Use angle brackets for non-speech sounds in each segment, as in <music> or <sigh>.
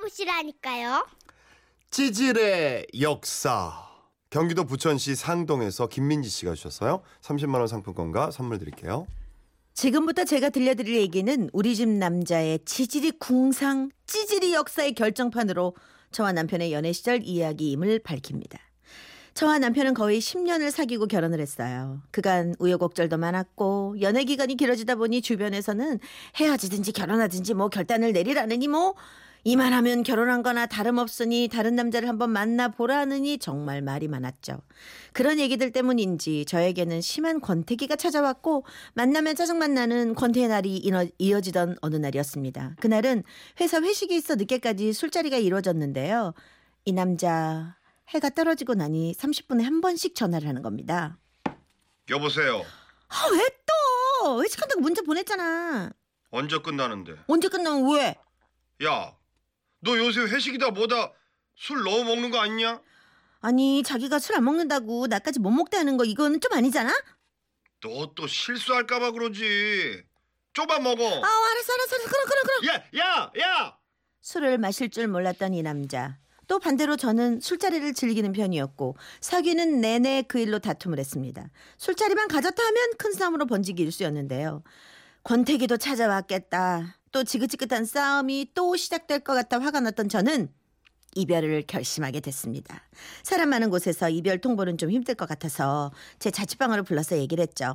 만나보시라니까요. 찌질의 역사. 경기도 부천시 상동에서 김민지 씨가 주셨어요. 30만 원 상품권과 선물 드릴게요. 지금부터 제가 들려드릴 얘기는 우리 집 남자의 지질이 궁상, 찌질이 역사의 결정판으로 저와 남편의 연애 시절 이야기임을 밝힙니다. 저와 남편은 거의 10년을 사귀고 결혼을 했어요. 그간 우여곡절도 많았고 연애 기간이 길어지다 보니 주변에서는 헤어지든지 결혼하든지 뭐 결단을 내리라느니 뭐 이만하면 결혼한 거나 다름없으니 다른 남자를 한번 만나보라느니 정말 말이 많았죠. 그런 얘기들 때문인지 저에게는 심한 권태기가 찾아왔고 만나면 짜증만 나는 권태의 날이 이어- 이어지던 어느 날이었습니다. 그날은 회사 회식이 있어 늦게까지 술자리가 이루어졌는데요. 이 남자 해가 떨어지고 나니 30분에 한 번씩 전화를 하는 겁니다. 여보세요. 아, 왜 또? 회식한다고 문자 보냈잖아. 언제 끝나는데? 언제 끝나면 왜? 야, 너 요새 회식이다 뭐다 술 너무 먹는 거 아니냐? 아니 자기가 술 안 먹는다고 나까지 못 먹게 하는 거 이거는 좀 아니잖아? 너 또 실수할까봐 그러지. 쪼만 먹어. 아 알았어 알았어 알았어 그럼 그럼 그럼 야, 야, 야. 술을 마실 줄 몰랐던 이 남자 또 반대로 저는 술자리를 즐기는 편이었고 사귀는 내내 그 일로 다툼을 했습니다 술자리만 가졌다 하면 큰 싸움으로 번지기 일쑤였는데요 권태기도 찾아왔겠다 또 지긋지긋한 싸움이 또 시작될 것 같아 화가 났던 저는 이별을 결심하게 됐습니다 사람 많은 곳에서 이별 통보는 좀 힘들 것 같아서 제 자취방으로 불러서 얘기를 했죠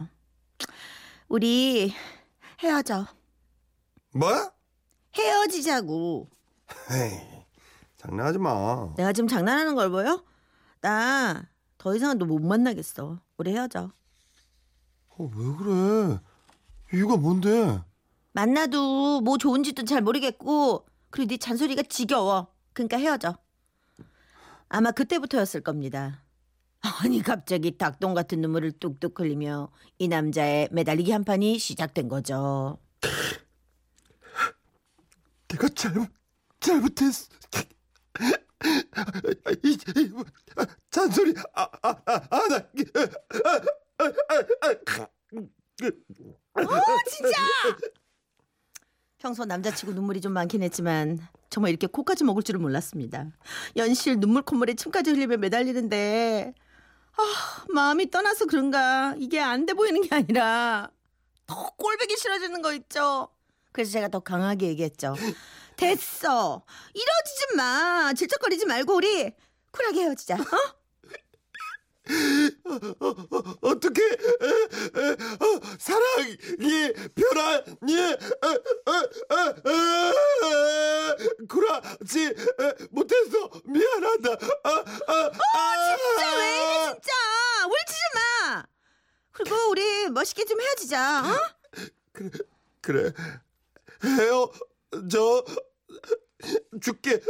우리 헤어져 뭐? 헤어지자고 에이, 장난하지 마. 내가 지금 장난하는 걸 보여? 나 더 이상은 너 못 만나겠어. 우리 헤어져. 어, 왜 그래? 이유가 뭔데? 만나도 뭐 좋은 짓도 잘 모르겠고 그리고 네 잔소리가 지겨워. 그러니까 헤어져. 아마 그때부터였을 겁니다. 아니 갑자기 닭똥 같은 눈물을 뚝뚝 흘리며 이 남자의 매달리기 한 판이 시작된 거죠. 내가 잘못 잘못했어. 이, 이, 아, 잔소리 아 아아나 어 진짜. 평소 남자치고 눈물이 좀 많긴 했지만 정말 이렇게 코까지 먹을 줄은 몰랐습니다. 연실 눈물 콧물에 침까지 흘리며 매달리는데 아 마음이 떠나서 그런가 이게 안 돼 보이는 게 아니라 더 꼴보기 싫어지는 거 있죠. 그래서 제가 더 강하게 얘기했죠. 됐어. 이러지지 마. 질척거리지 말고 우리 쿨하게 헤어지자. 어? 어떻게 어, 사랑이 변하니 그러지 못해서 미안하다. 아, 진짜 왜 이래 진짜. 울지지 마. 그리고 우리 멋있게 좀 헤어지자. 어? 그래 헤어져 줄게.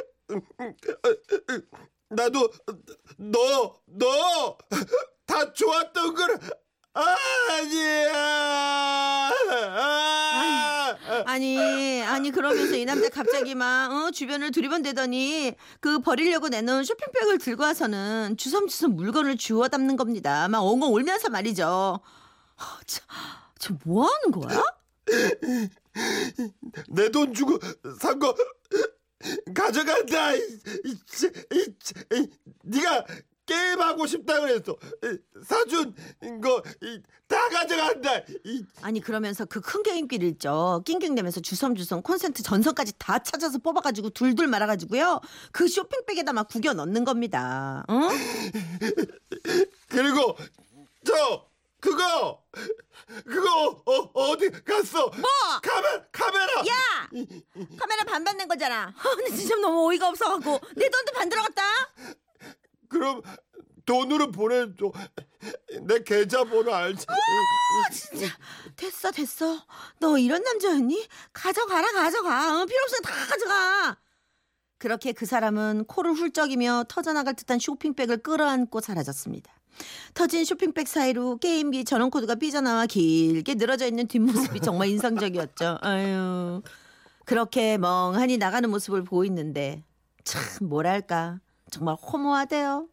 나도 너 너 다 좋았던 걸 아니야. 아니 아니 그러면서 이 남자 갑자기 막 어, 주변을 두리번대더니 그 버리려고 내놓은 쇼핑백을 들고 와서는 주섬주섬 물건을 주워 담는 겁니다. 막 엉엉 울면서 말이죠. 저 뭐 하는 거야? 내 돈 주고 산 거 가져간다. 네가 게임하고 싶다 그랬어. 이, 사준 거다 가져간다. 이, 아니 그러면서 그 큰 게임기를 있죠. 낑낑대면서 주섬주섬 콘센트 전선까지 다 찾아서 뽑아가지고 둘둘 말아가지고요. 그 쇼핑백에다 막 구겨 넣는 겁니다. 어? 그리고 저 그거 그거 어, 어디 갔어? 뭐? 카메 카메라. 야! 카메라 반 받는 거잖아. 아, <laughs> 근데 진짜 너무 어이가 없어갖고 내 돈도 반 들어갔다. 그럼 돈으로 보내줘. 내 계좌번호 알지? 진짜 됐어 됐어. 너 이런 남자였니? 가져가라 가져가. 어, 필요 없으면 다 가져가. 그렇게 그 사람은 코를 훌쩍이며 터져나갈 듯한 쇼핑백을 끌어안고 사라졌습니다. 터진 쇼핑백 사이로 게임기 전원 코드가 삐져나와 길게 늘어져 있는 뒷모습이 정말 인상적이었죠. 아유. 그렇게 멍하니 나가는 모습을 보이는데 참 뭐랄까 정말 허무하대요.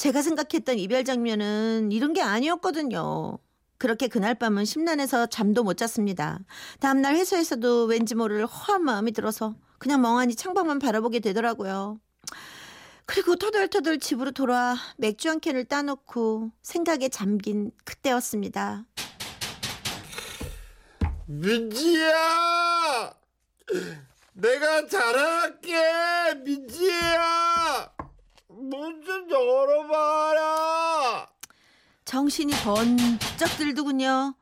제가 생각했던 이별 장면은 이런 게 아니었거든요. 그렇게 그날 밤은 심란해서 잠도 못 잤습니다. 다음날 회사에서도 왠지 모를 허한 마음이 들어서 그냥 멍하니 창밖만 바라보게 되더라고요. 그리고 터덜터덜 집으로 돌아와 맥주 한 캔을 따놓고 생각에 잠긴 그때였습니다. 민지야 내가 잘할게 민지야 문 좀 열어봐라 정신이 번쩍 들더군요.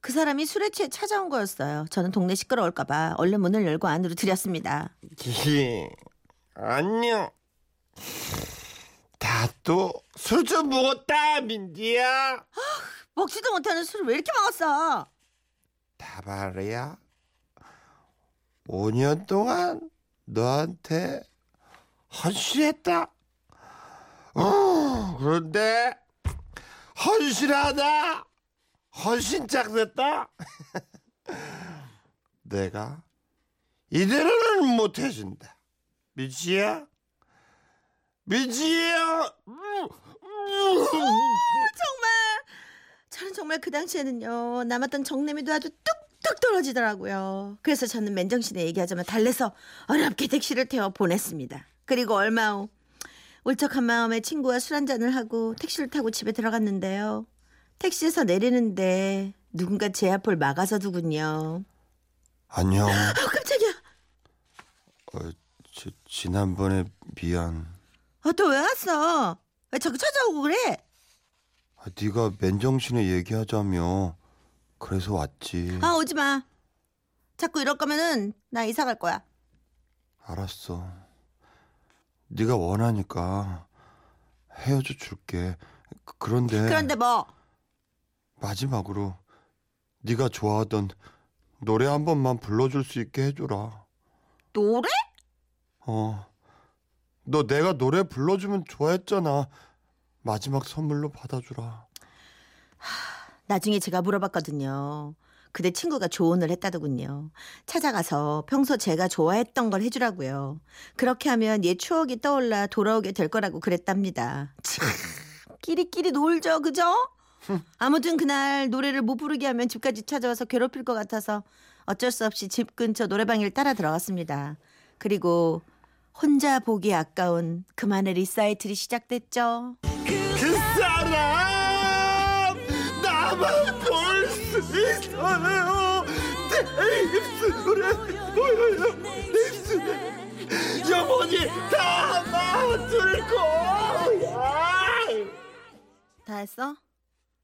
그 사람이 술에 취해 찾아온 거였어요. 저는 동네 시끄러울까봐 얼른 문을 열고 안으로 들였습니다. 히, 안녕 다또술좀 먹었다 민지야 먹지도 못하는 술을 왜 이렇게 먹었어? 다발이야 5년 동안 너한테 헌신했다 어, 그런데 헌신하다? 헌신짝 됐다? <laughs> 내가 이대로는 못 해준다. 미지야? 미지야? 정말. 저는 정말 그 당시에는요 남았던 정내미도 아주 뚝뚝 떨어지더라고요. 그래서 저는 맨정신에 얘기하자면 달래서 어렵게 택시를 태워 보냈습니다. 그리고 얼마 후 울적한 마음에 친구와 술 한잔을 하고 택시를 타고 집에 들어갔는데요. 택시에서 내리는데 누군가 제 앞을 막아서두군요. 안녕 <laughs> 어, 깜짝이야. 어, 지, 지난번에 미안 어, 또왜 왔어? 왜 자꾸 찾아오고 그래? 아, 네가 맨정신에 얘기하자며 그래서 왔지 아 오지 마. 자꾸 이럴 거면은 나 이사 갈 거야. 알았어 네가 원하니까 헤어져 줄게 그- 그런데 그런데 뭐? 마지막으로 네가 좋아하던 노래 한 번만 불러줄 수 있게 해줘라 노래? 어. 너 내가 노래 불러주면 좋아했잖아. 마지막 선물로 받아주라. 나중에 제가 물어봤거든요. 그때 친구가 조언을 했다더군요. 찾아가서 평소 제가 좋아했던 걸 해주라고요. 그렇게 하면 옛 추억이 떠올라 돌아오게 될 거라고 그랬답니다. 참, 끼리끼리 놀죠, 그죠? 아무튼 그날 노래를 못 부르게 하면 집까지 찾아와서 괴롭힐 것 같아서 어쩔 수 없이 집 근처 노래방을 따라 들어갔습니다. 그리고 혼자 보기 아까운 그만의 리사이틀이 시작됐죠. 그 사람 나만 있어요. 내 입술에 보여요. 내 입술에 영원히 담아둘 거야. 다 했어?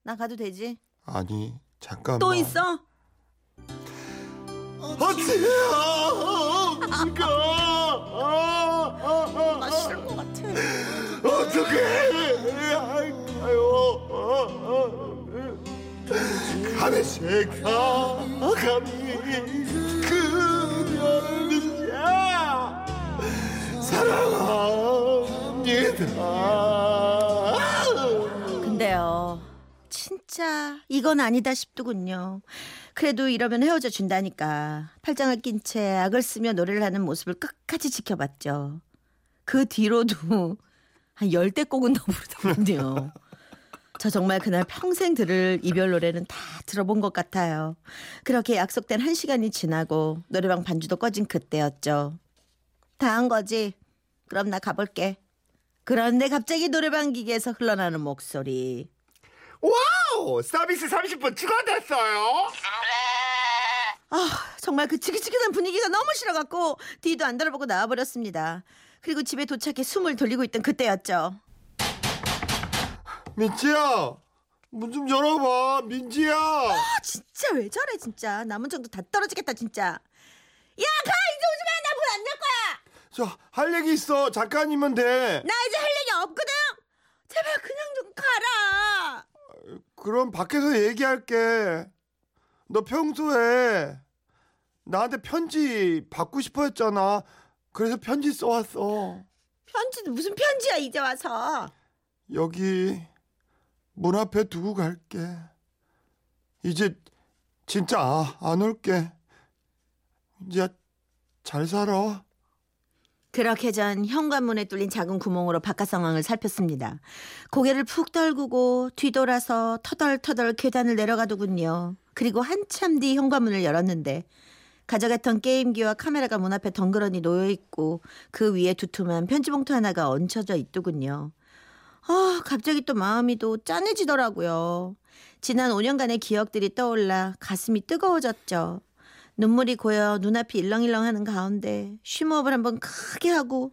나 가도 되지? 아니 잠깐만. 또 있어? 어째요? 이거. 나 싫을 것 같아. 어떻게 할까 요? 감히 제가 감히 그녀를 믿냐 사랑합니다. 근데요, 진짜 이건 아니다 싶더군요. 그래도 이러면 헤어져 준다니까 팔짱을 낀 채 악을 쓰며 노래를 하는 모습을 끝까지 지켜봤죠. 그 뒤로도 한 열댓 곡은 더 부르더군요. 저 정말 그날 평생 들을 이별 노래는 다 들어본 것 같아요. 그렇게 약속된 한 시간이 지나고 노래방 반주도 꺼진 그때였죠. 다 한 거지? 그럼 나 가볼게. 그런데 갑자기 노래방 기계에서 흘러나는 목소리. 와우 서비스 30분 추가됐어요. 아, 정말 그 지긋지긋한 분위기가 너무 싫어갖고 뒤도 안 돌아보고 나와버렸습니다. 그리고 집에 도착해 숨을 돌리고 있던 그때였죠. 민지야 문 좀 열어봐 민지야. 아, 진짜 왜 저래 진짜. 남은 정도 다 떨어지겠다 진짜. 야, 가 이제 오지 마. 나 문 안 열 거야. 저 할 얘기 있어 잠깐이면 돼. 나 이제 할 얘기 없거든. 제발 그냥 좀 가라. 그럼 밖에서 얘기할게. 너 평소에 나한테 편지 받고 싶어 했잖아. 그래서 편지 써왔어. 편지는 무슨 편지야 이제 와서. 여기 문 앞에 두고 갈게. 이제 진짜 아, 안 올게. 이제 잘 살아. 그렇게 전 현관문에 뚫린 작은 구멍으로 바깥 상황을 살폈습니다. 고개를 푹 떨구고 뒤돌아서 터덜터덜 계단을 내려가더군요. 그리고 한참 뒤 현관문을 열었는데 가져갔던 게임기와 카메라가 문 앞에 덩그러니 놓여 있고 그 위에 두툼한 편지 봉투 하나가 얹혀져 있더군요. 아, 갑자기 또 마음이 또 짠해지더라고요. 지난 5년간의 기억들이 떠올라 가슴이 뜨거워졌죠. 눈물이 고여 눈앞이 일렁일렁하는 가운데 쉼호흡을 한번 크게 하고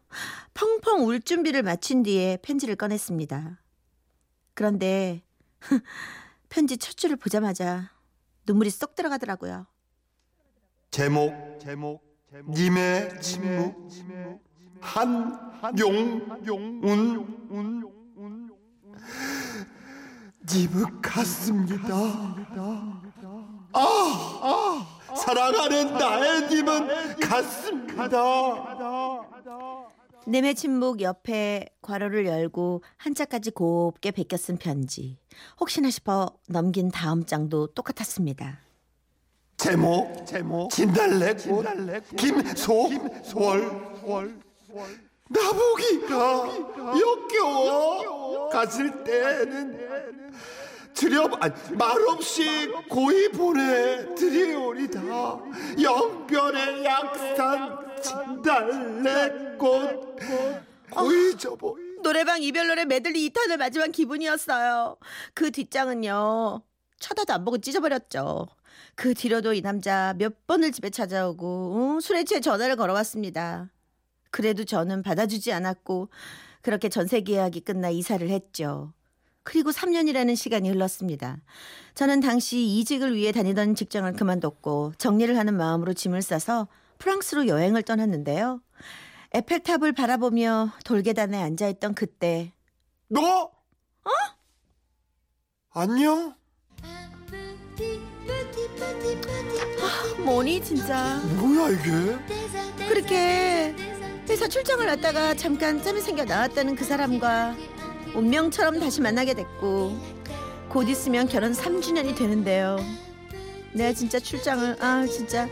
펑펑 울 준비를 마친 뒤에 편지를 꺼냈습니다. 그런데 <laughs> 편지 첫 줄을 보자마자 눈물이 쏙 들어가더라고요. 제목 제목 님의 침묵 한용운 님은 같습니다. 아, 아 사랑하는 나의 님은 같습니다. 내매 침묵 옆에 괄호를 열고 한자까지 곱게 베껴 쓴 편지. 혹시나 싶어 넘긴 다음 장도 똑같았습니다. 제목 제목 진달래꽃 김소월 나보기가 역겨워 갔을 때는 두렵 아니, 말없이 고이 보내 드리오리다 영변의 약산 진달래꽃 고이 접어 노래방 이별 노래 메들리 2탄을 마지막 기분이었어요. 그 뒷장은요. 쳐다도 안 보고 찢어버렸죠. 그 뒤로도 이 남자 몇 번을 집에 찾아오고 어, 술에 취해 전화를 걸어왔습니다. 그래도 저는 받아주지 않았고 그렇게 전세 계약이 끝나 이사를 했죠. 그리고 3년이라는 시간이 흘렀습니다. 저는 당시 이직을 위해 다니던 직장을 그만뒀고 정리를 하는 마음으로 짐을 싸서 프랑스로 여행을 떠났는데요. 에펠탑을 바라보며 돌계단에 앉아있던 그때 너? 어? 안녕? 뭐니 진짜 뭐야 이게? 그렇게 회사 출장을 갔다가 잠깐 짬이 생겨 나왔다는 그 사람과 운명처럼 다시 만나게 됐고 곧 있으면 결혼 3주년이 되는데요. 내가 진짜 출장을 아 진짜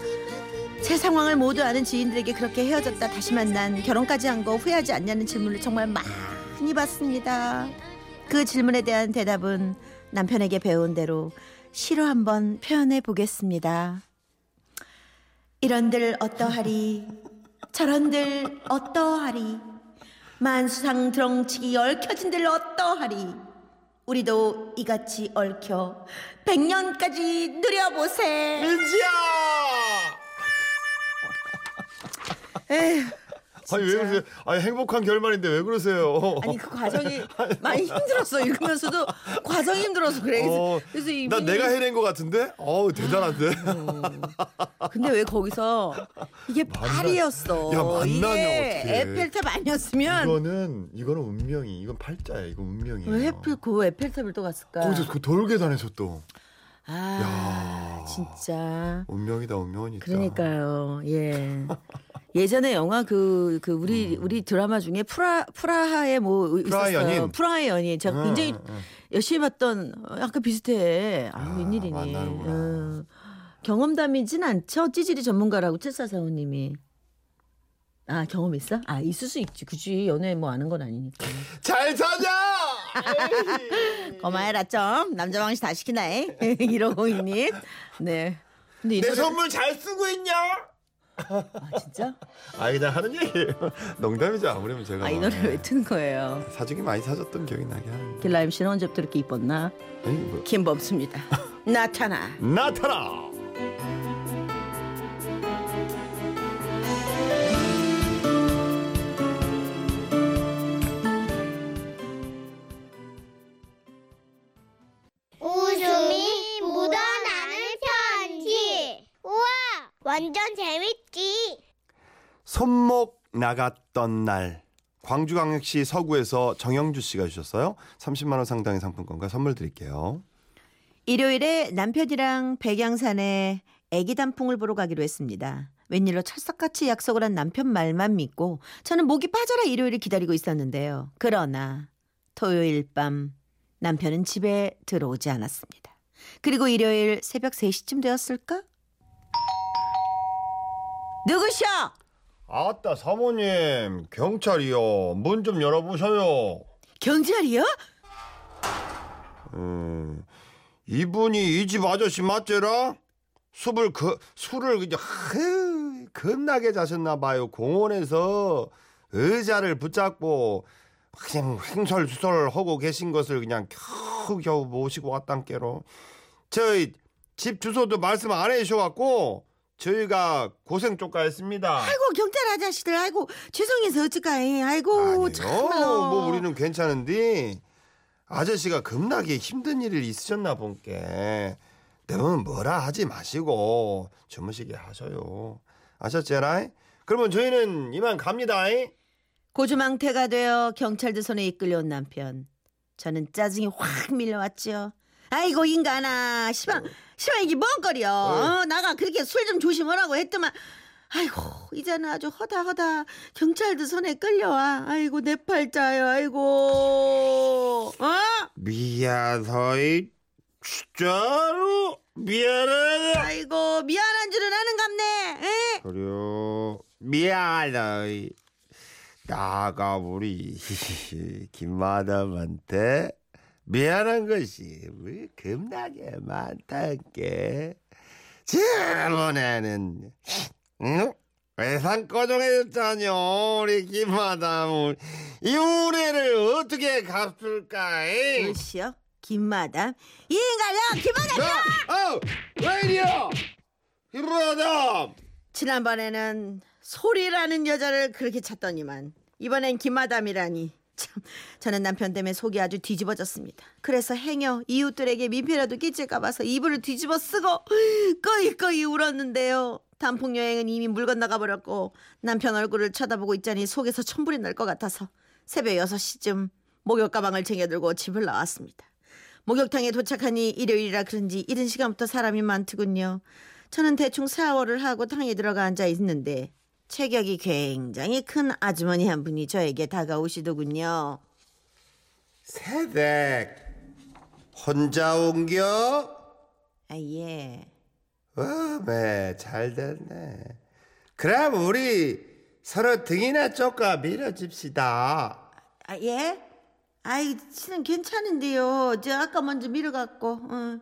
제 상황을 모두 아는 지인들에게 그렇게 헤어졌다 다시 만난 결혼까지 한 거 후회하지 않냐는 질문을 정말 많이 받습니다. 그 질문에 대한 대답은 남편에게 배운 대로 시로 한번 표현해 보겠습니다. 이런들 어떠하리 저런들 어떠하리? 만수상 드렁치기 얽혀진들 어떠하리? 우리도 이같이 얽혀 백년까지 누려보세. 민지야! 에휴 아니 왜 그러세요? 아니 행복한 결말인데 왜 그러세요? 아니 그 과정이 <laughs> 많이 힘들었어 읽으면서도 과정이 힘들어서 그래 그래서, 어, 그래서 이분이 난 내가 해낸 것 같은데? 어우 대단한데? 근데 왜 거기서 이게 파리였어 야, 만나냐, 이게. 에펠탑 아니었으면 이거는 이거는 운명이 이건 팔자야 이거 운명이에요. 왜 에펠 그 에펠탑을 또 갔을까 거기서 그 돌계단에서 또 아 야. 진짜 운명이다 운명이다. 그러니까요. 예. <laughs> 예전에 영화 그, 그 우리 우리 드라마 중에 프라 프라하의 뭐 음. 있었어요. 연인? 프라하의 연인. 제가 응, 굉장히 응. 열심히 봤던 어, 약간 비슷해. 아, 아, 웬일이니. 어. 경험담이진 않죠. 찌질이 전문가라고 칠사사우님이. 아 경험 있어? 아 있을 수 있지. 굳이 연애 뭐 아는 건 아니니까. 잘 사자. <laughs> 고마해라 좀. 남자 방식 다 시키나이. <laughs> 1502님. 네. 근데 이내 선물 잘 쓰고 있냐? 아 진짜? 아 그냥 하는 얘기예요. <laughs> 농담이죠 아무래도 제가 아 이 노래 왜 트는 거예요? 사주기 많이 사줬던 기억이 나게 하는. 길라임 씨는 언제부터 이렇게 이뻤나? 뭐 김범수입니다. <laughs> 나타나. 나타나. 웃음이 묻어나는 편지. 우와, 완전 재밌지. 손목 나갔던 날 광주광역시 서구에서 정영주 씨가 주셨어요. 30만 원 상당의 상품권과 선물 드릴게요. 일요일에 남편이랑 백양산에 애기 단풍을 보러 가기로 했습니다. 웬일로 찰떡같이 약속을 한 남편 말만 믿고 저는 목이 빠져라 일요일을 기다리고 있었는데요. 그러나 토요일 밤 남편은 집에 들어오지 않았습니다. 그리고 일요일 새벽 3시쯤 되었을까? 누구셔? 아따 사모님 경찰이요. 문 좀 열어보셔요. 경찰이요? 음, 이분이 이 집 아저씨 맞제라? 술을 그 술을 그냥 흐, 겁나게 자셨나 봐요. 공원에서 의자를 붙잡고 그냥 횡설수설 하고 계신 것을 그냥 겨우겨우 모시고 왔단께로. 저희 집 주소도 말씀 안 해주셔갖고 저희가 고생 쪽가했습니다. 아이고 경찰 아저씨들 아이고 죄송해서 어찌까해 아이고 참말로. 뭐 우리는 괜찮은데 아저씨가 겁나게 힘든 일이 있으셨나 본게 너무 뭐라 하지 마시고 주무시게 하셔요. 아셨제라? 그러면 저희는 이만 갑니다. 고주망태가 되어 경찰들 손에 이끌려온 남편 저는 짜증이 확 밀려왔죠 아이고 인간아 시방 시방 이게 뭔 거리여 어, 나가 그렇게 술 좀 조심하라고 했더만 아이고 이제는 아주 허다 허다 경찰들 손에 끌려와 아이고 내 팔자요 아이고 어? 미안하이 진짜로 미안하다. 아이고 미안한 줄은 아는갑네 에? 그래요. 미안하이. 나가 우리 <laughs> 김마담한테 미안한 것이 왜 겁나게 많다께. 저번에는 응? 외상 꺼정해줬잖요 우리 김마담 이 운해를 어떻게 갚을까? 이? 으쌰 김마담 이 인간이야 김마담 야, 어, 왜 이리야? 김마담. 지난번에는 소리라는 여자를 그렇게 찾더니만 이번엔 김마담이라니 참 저는 남편 때문에 속이 아주 뒤집어졌습니다. 그래서 행여 이웃들에게 민폐라도 끼칠까 봐서 이불을 뒤집어 쓰고 꺼이꺼이 울었는데요. 단풍 여행은 이미 물 건너가 버렸고 남편 얼굴을 쳐다보고 있자니 속에서 천불이 날 것 같아서 새벽 6시쯤 목욕 가방을 챙겨들고 집을 나왔습니다. 목욕탕에 도착하니 일요일이라 그런지 이른 시간부터 사람이 많더군요. 저는 대충 샤워를 하고 탕에 들어가 앉아 있는데 체격이 굉장히 큰 아주머니 한 분이 저에게 다가오시더군요. 새댁 혼자 온겨? 아 예. 어메 잘 됐네. 그럼 우리 서로 등이나 쪼까 밀어줍시다. 아 예? 아이 치는 괜찮은데요. 저 아까 먼저 밀어갖고. 어.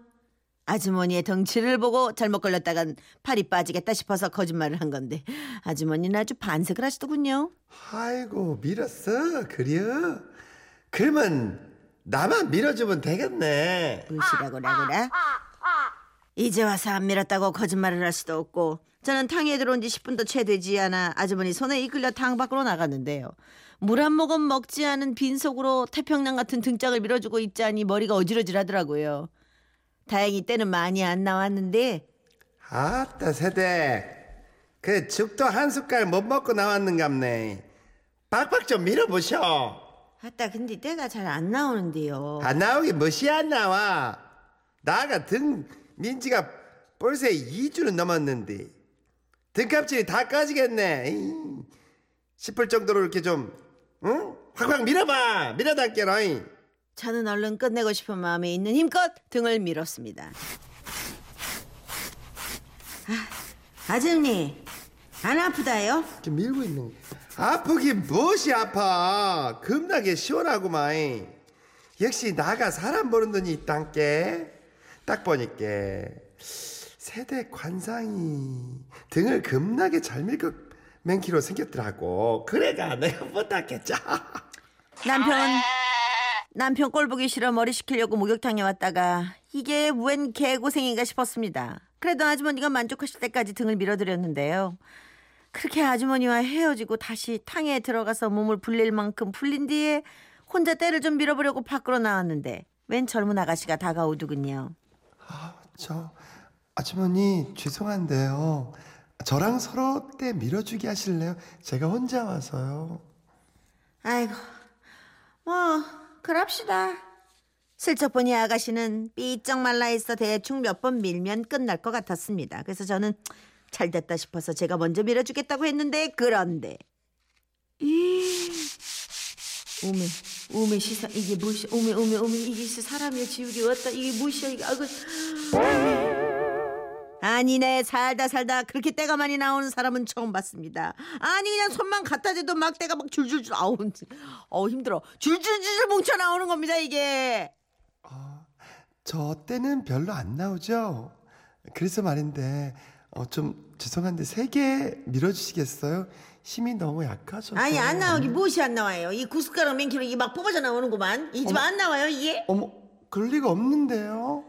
아주머니의 덩치를 보고 잘못 걸렸다간 팔이 빠지겠다 싶어서 거짓말을 한 건데 아주머니는 아주 반색을 하시더군요. 아이고 밀었어 그려? 그러면 나만 밀어주면 되겠네. 무시라고 라고라. 이제 와서 안 밀었다고 거짓말을 할 수도 없고 저는 탕에 들어온 지 10분도 채 되지 않아 아주머니 손에 이끌려 탕 밖으로 나갔는데요. 물 한 모금 먹지 않은 빈속으로 태평양 같은 등짝을 밀어주고 있자니 머리가 어지러질하더라고요. 다행히 때는 많이 안 나왔는데 아따 새댁 그 죽도 한 숟갈 못 먹고 나왔는갑네. 빡빡 좀 밀어보셔. 아따 근데 때가 잘 안 나오는데요. 안 나오긴 멋이 안 나와. 나가 등 민지가 벌써 2주는 넘었는데 등껍질이 다 까지겠네. 에이, 싶을 정도로 이렇게 좀 응? 확확 밀어봐. 밀어당겨라. 이. 저는 얼른 끝내고 싶은 마음에 있는 힘껏 등을 밀었습니다. 아, 아줌니 안 아프다요? 이렇게 밀고 있는 거. 아프긴 무엇이 아파. 겁나게 시원하구만. 역시 나가 사람 보는 눈이 있단께. 딱 보니까 세대 관상이 등을 겁나게 잘 밀고 맨키로 생겼더라고. 그래가 내가 못하겠죠. 남편 남편 꼴 보기 싫어 머리 식히려고 목욕탕에 왔다가 이게 웬 개고생인가 싶었습니다. 그래도 아주머니가 만족하실 때까지 등을 밀어드렸는데요. 그렇게 아주머니와 헤어지고 다시 탕에 들어가서 몸을 불릴 만큼 불린 뒤에 혼자 때를 좀 밀어보려고 밖으로 나왔는데 웬 젊은 아가씨가 다가오더군요. 저 아주머니 죄송한데요. 저랑 서로 때 밀어주기 하실래요? 제가 혼자 와서요. 아이고, 뭐 그럽시다. 슬쩍 보니 아가씨는 삐쩍 말라 있어 대충 몇 번 밀면 끝날 것 같았습니다. 그래서 저는 잘 됐다 싶어서 제가 먼저 밀어주겠다고 했는데 그런데. 이. 오메 오메 시사 이게 무엇이 오메 오메 오메 이게 사람이야 지우개 왔다. 이게 무엇이야 이게. 아이고 아니네 살다 살다 그렇게 때가 많이 나오는 사람은 처음 봤습니다. 아니 그냥 손만 갖다 대도 막 때가 막 줄줄줄 아우 <laughs> 어 힘들어 줄줄줄 뭉쳐 나오는 겁니다 이게 저 때는 별로 안 나오죠? 그래서 말인데 어, 좀 죄송한데 세 개 밀어주시겠어요? 힘이 너무 약하셔서. 아니 안 나오기 무엇이 안 나와요? 이 구숟가락 맨키로 이게 막 뽑아져 나오는구만. 이 집 안 나와요 이게? 어머, 그럴 리가 없는데요.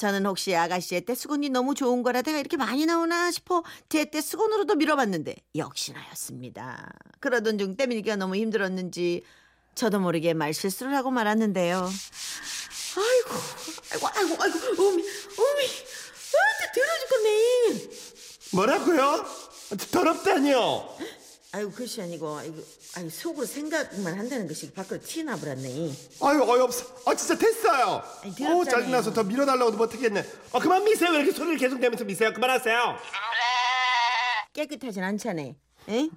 저는 혹시 아가씨의 떼수건이 너무 좋은 거라 내가 이렇게 많이 나오나 싶어 제 떼수건으로도 밀어봤는데 역시나였습니다. 그러던 중 떼밀기가 너무 힘들었는지 저도 모르게 말 실수를 하고 말았는데요. 아이고, 아이고, 아이고, 아이고, 어미, 어미, 아, 더러 죽겠네. 뭐라고요? 더럽다니요. 아이고, 그것이 아니고, 아이고, 아이 속으로 생각만 한다는 것이 밖으로 튀어나버렸네. 아유 어이없어. 아 진짜 됐어요. 아니, 어 더럽잖아요. 짜증나서 더 밀어달라고도 못하겠네. 아 그만 미세요. 왜 이렇게 소리를 계속 내면서 미세요. 그만하세요. 깨끗하진 않잖아요. 에?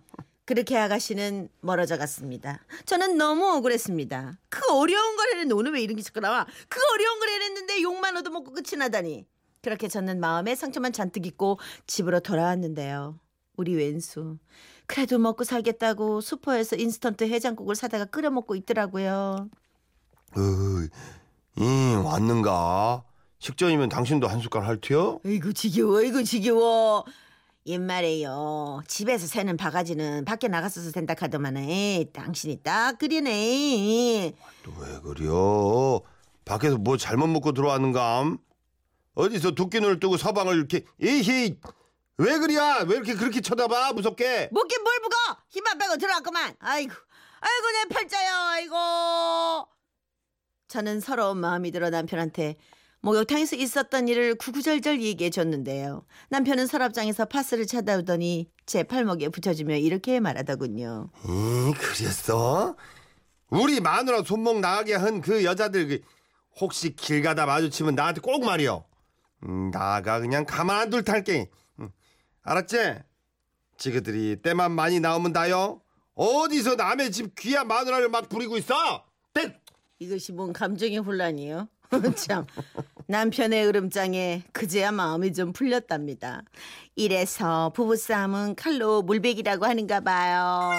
그렇게 아가씨는 멀어져 갔습니다. 저는 너무 억울했습니다. 그 어려운 걸 해냈는데 오늘 왜 이런 게 자꾸 나와? 그 어려운 걸 해냈는데 욕만 얻어먹고 끝이 나다니. 그렇게 저는 마음에 상처만 잔뜩 입고 집으로 돌아왔는데요. 우리 왼수. 그래도 먹고 살겠다고 슈퍼에서 인스턴트 해장국을 사다가 끓여 먹고 있더라고요. 어, 이 왔는가? 식전이면 당신도 한 숟갈 할 테요? 아이고 지겨워 이거 지겨워 옛말에요 집에서 새는 바가지는 밖에 나가서서 된다 카더만은 당신이 딱 그리네 또 왜 그려? 밖에서 뭐 잘못 먹고 들어왔는감? 어디서 두끼눈을 뜨고 서방을 이렇게 에이 왜 그리야? 왜 이렇게 그렇게 쳐다봐 무섭게? 먹긴 뭘 묵어 힘만 빼고 들어왔구만 아이고 아이고 내 팔자요 아이고 저는 서러운 마음이 들어 남편한테 목욕탕에서 있었던 일을 구구절절 얘기해 줬는데요 남편은 서랍장에서 파스를 찾아오더니 제 팔목에 붙여주며 이렇게 말하더군요 음 그랬어? 우리 마누라 손목 나가게 한 그 여자들 그 혹시 길 가다 마주치면 나한테 꼭 말이요. 음, 나가 그냥 가만 안 둘 탈게. 음, 알았지? 지그들이 때만 많이 나오면 다요. 어디서 남의 집 귀한 마누라를 막 부리고 있어? 땡! 이것이 뭔 감정의 혼란이요? <laughs> 참 남편의 으름장에 그제야 마음이 좀 풀렸답니다. 이래서 부부싸움은 칼로 물베기라고 하는가 봐요.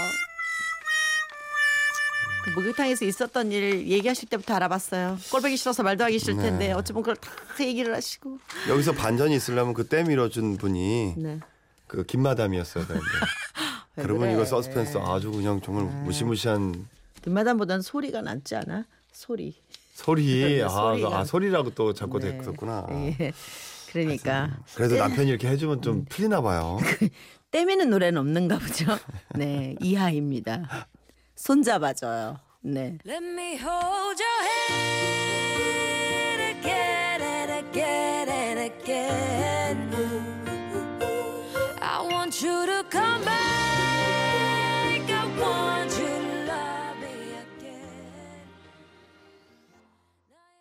그 목욕탕에서 있었던 일 얘기하실 때부터 알아봤어요. 꼴보기 싫어서 말도 하기 싫을 텐데 어쩌면 그걸 다 얘기를 하시고. 여기서 반전이 있으려면 그때 밀어준 분이 네. 그 김마담이었어야 되는데. <laughs> 왜 그러면 그래? 이거 서스펜스 아주 그냥 정말 무시무시한 뒷마담보다는 소리가 낫지 않아? 소리. 소리. <laughs> 아, 소리가. 아 소리라고 또 자꾸 네. 됐었구나. 예. 그러니까 그래도 남편이 이렇게 해주면 좀 풀리나 봐요. <laughs> 떼미는 노래는 없는가 보죠. 네, 이하입니다. 손잡아줘요. 네.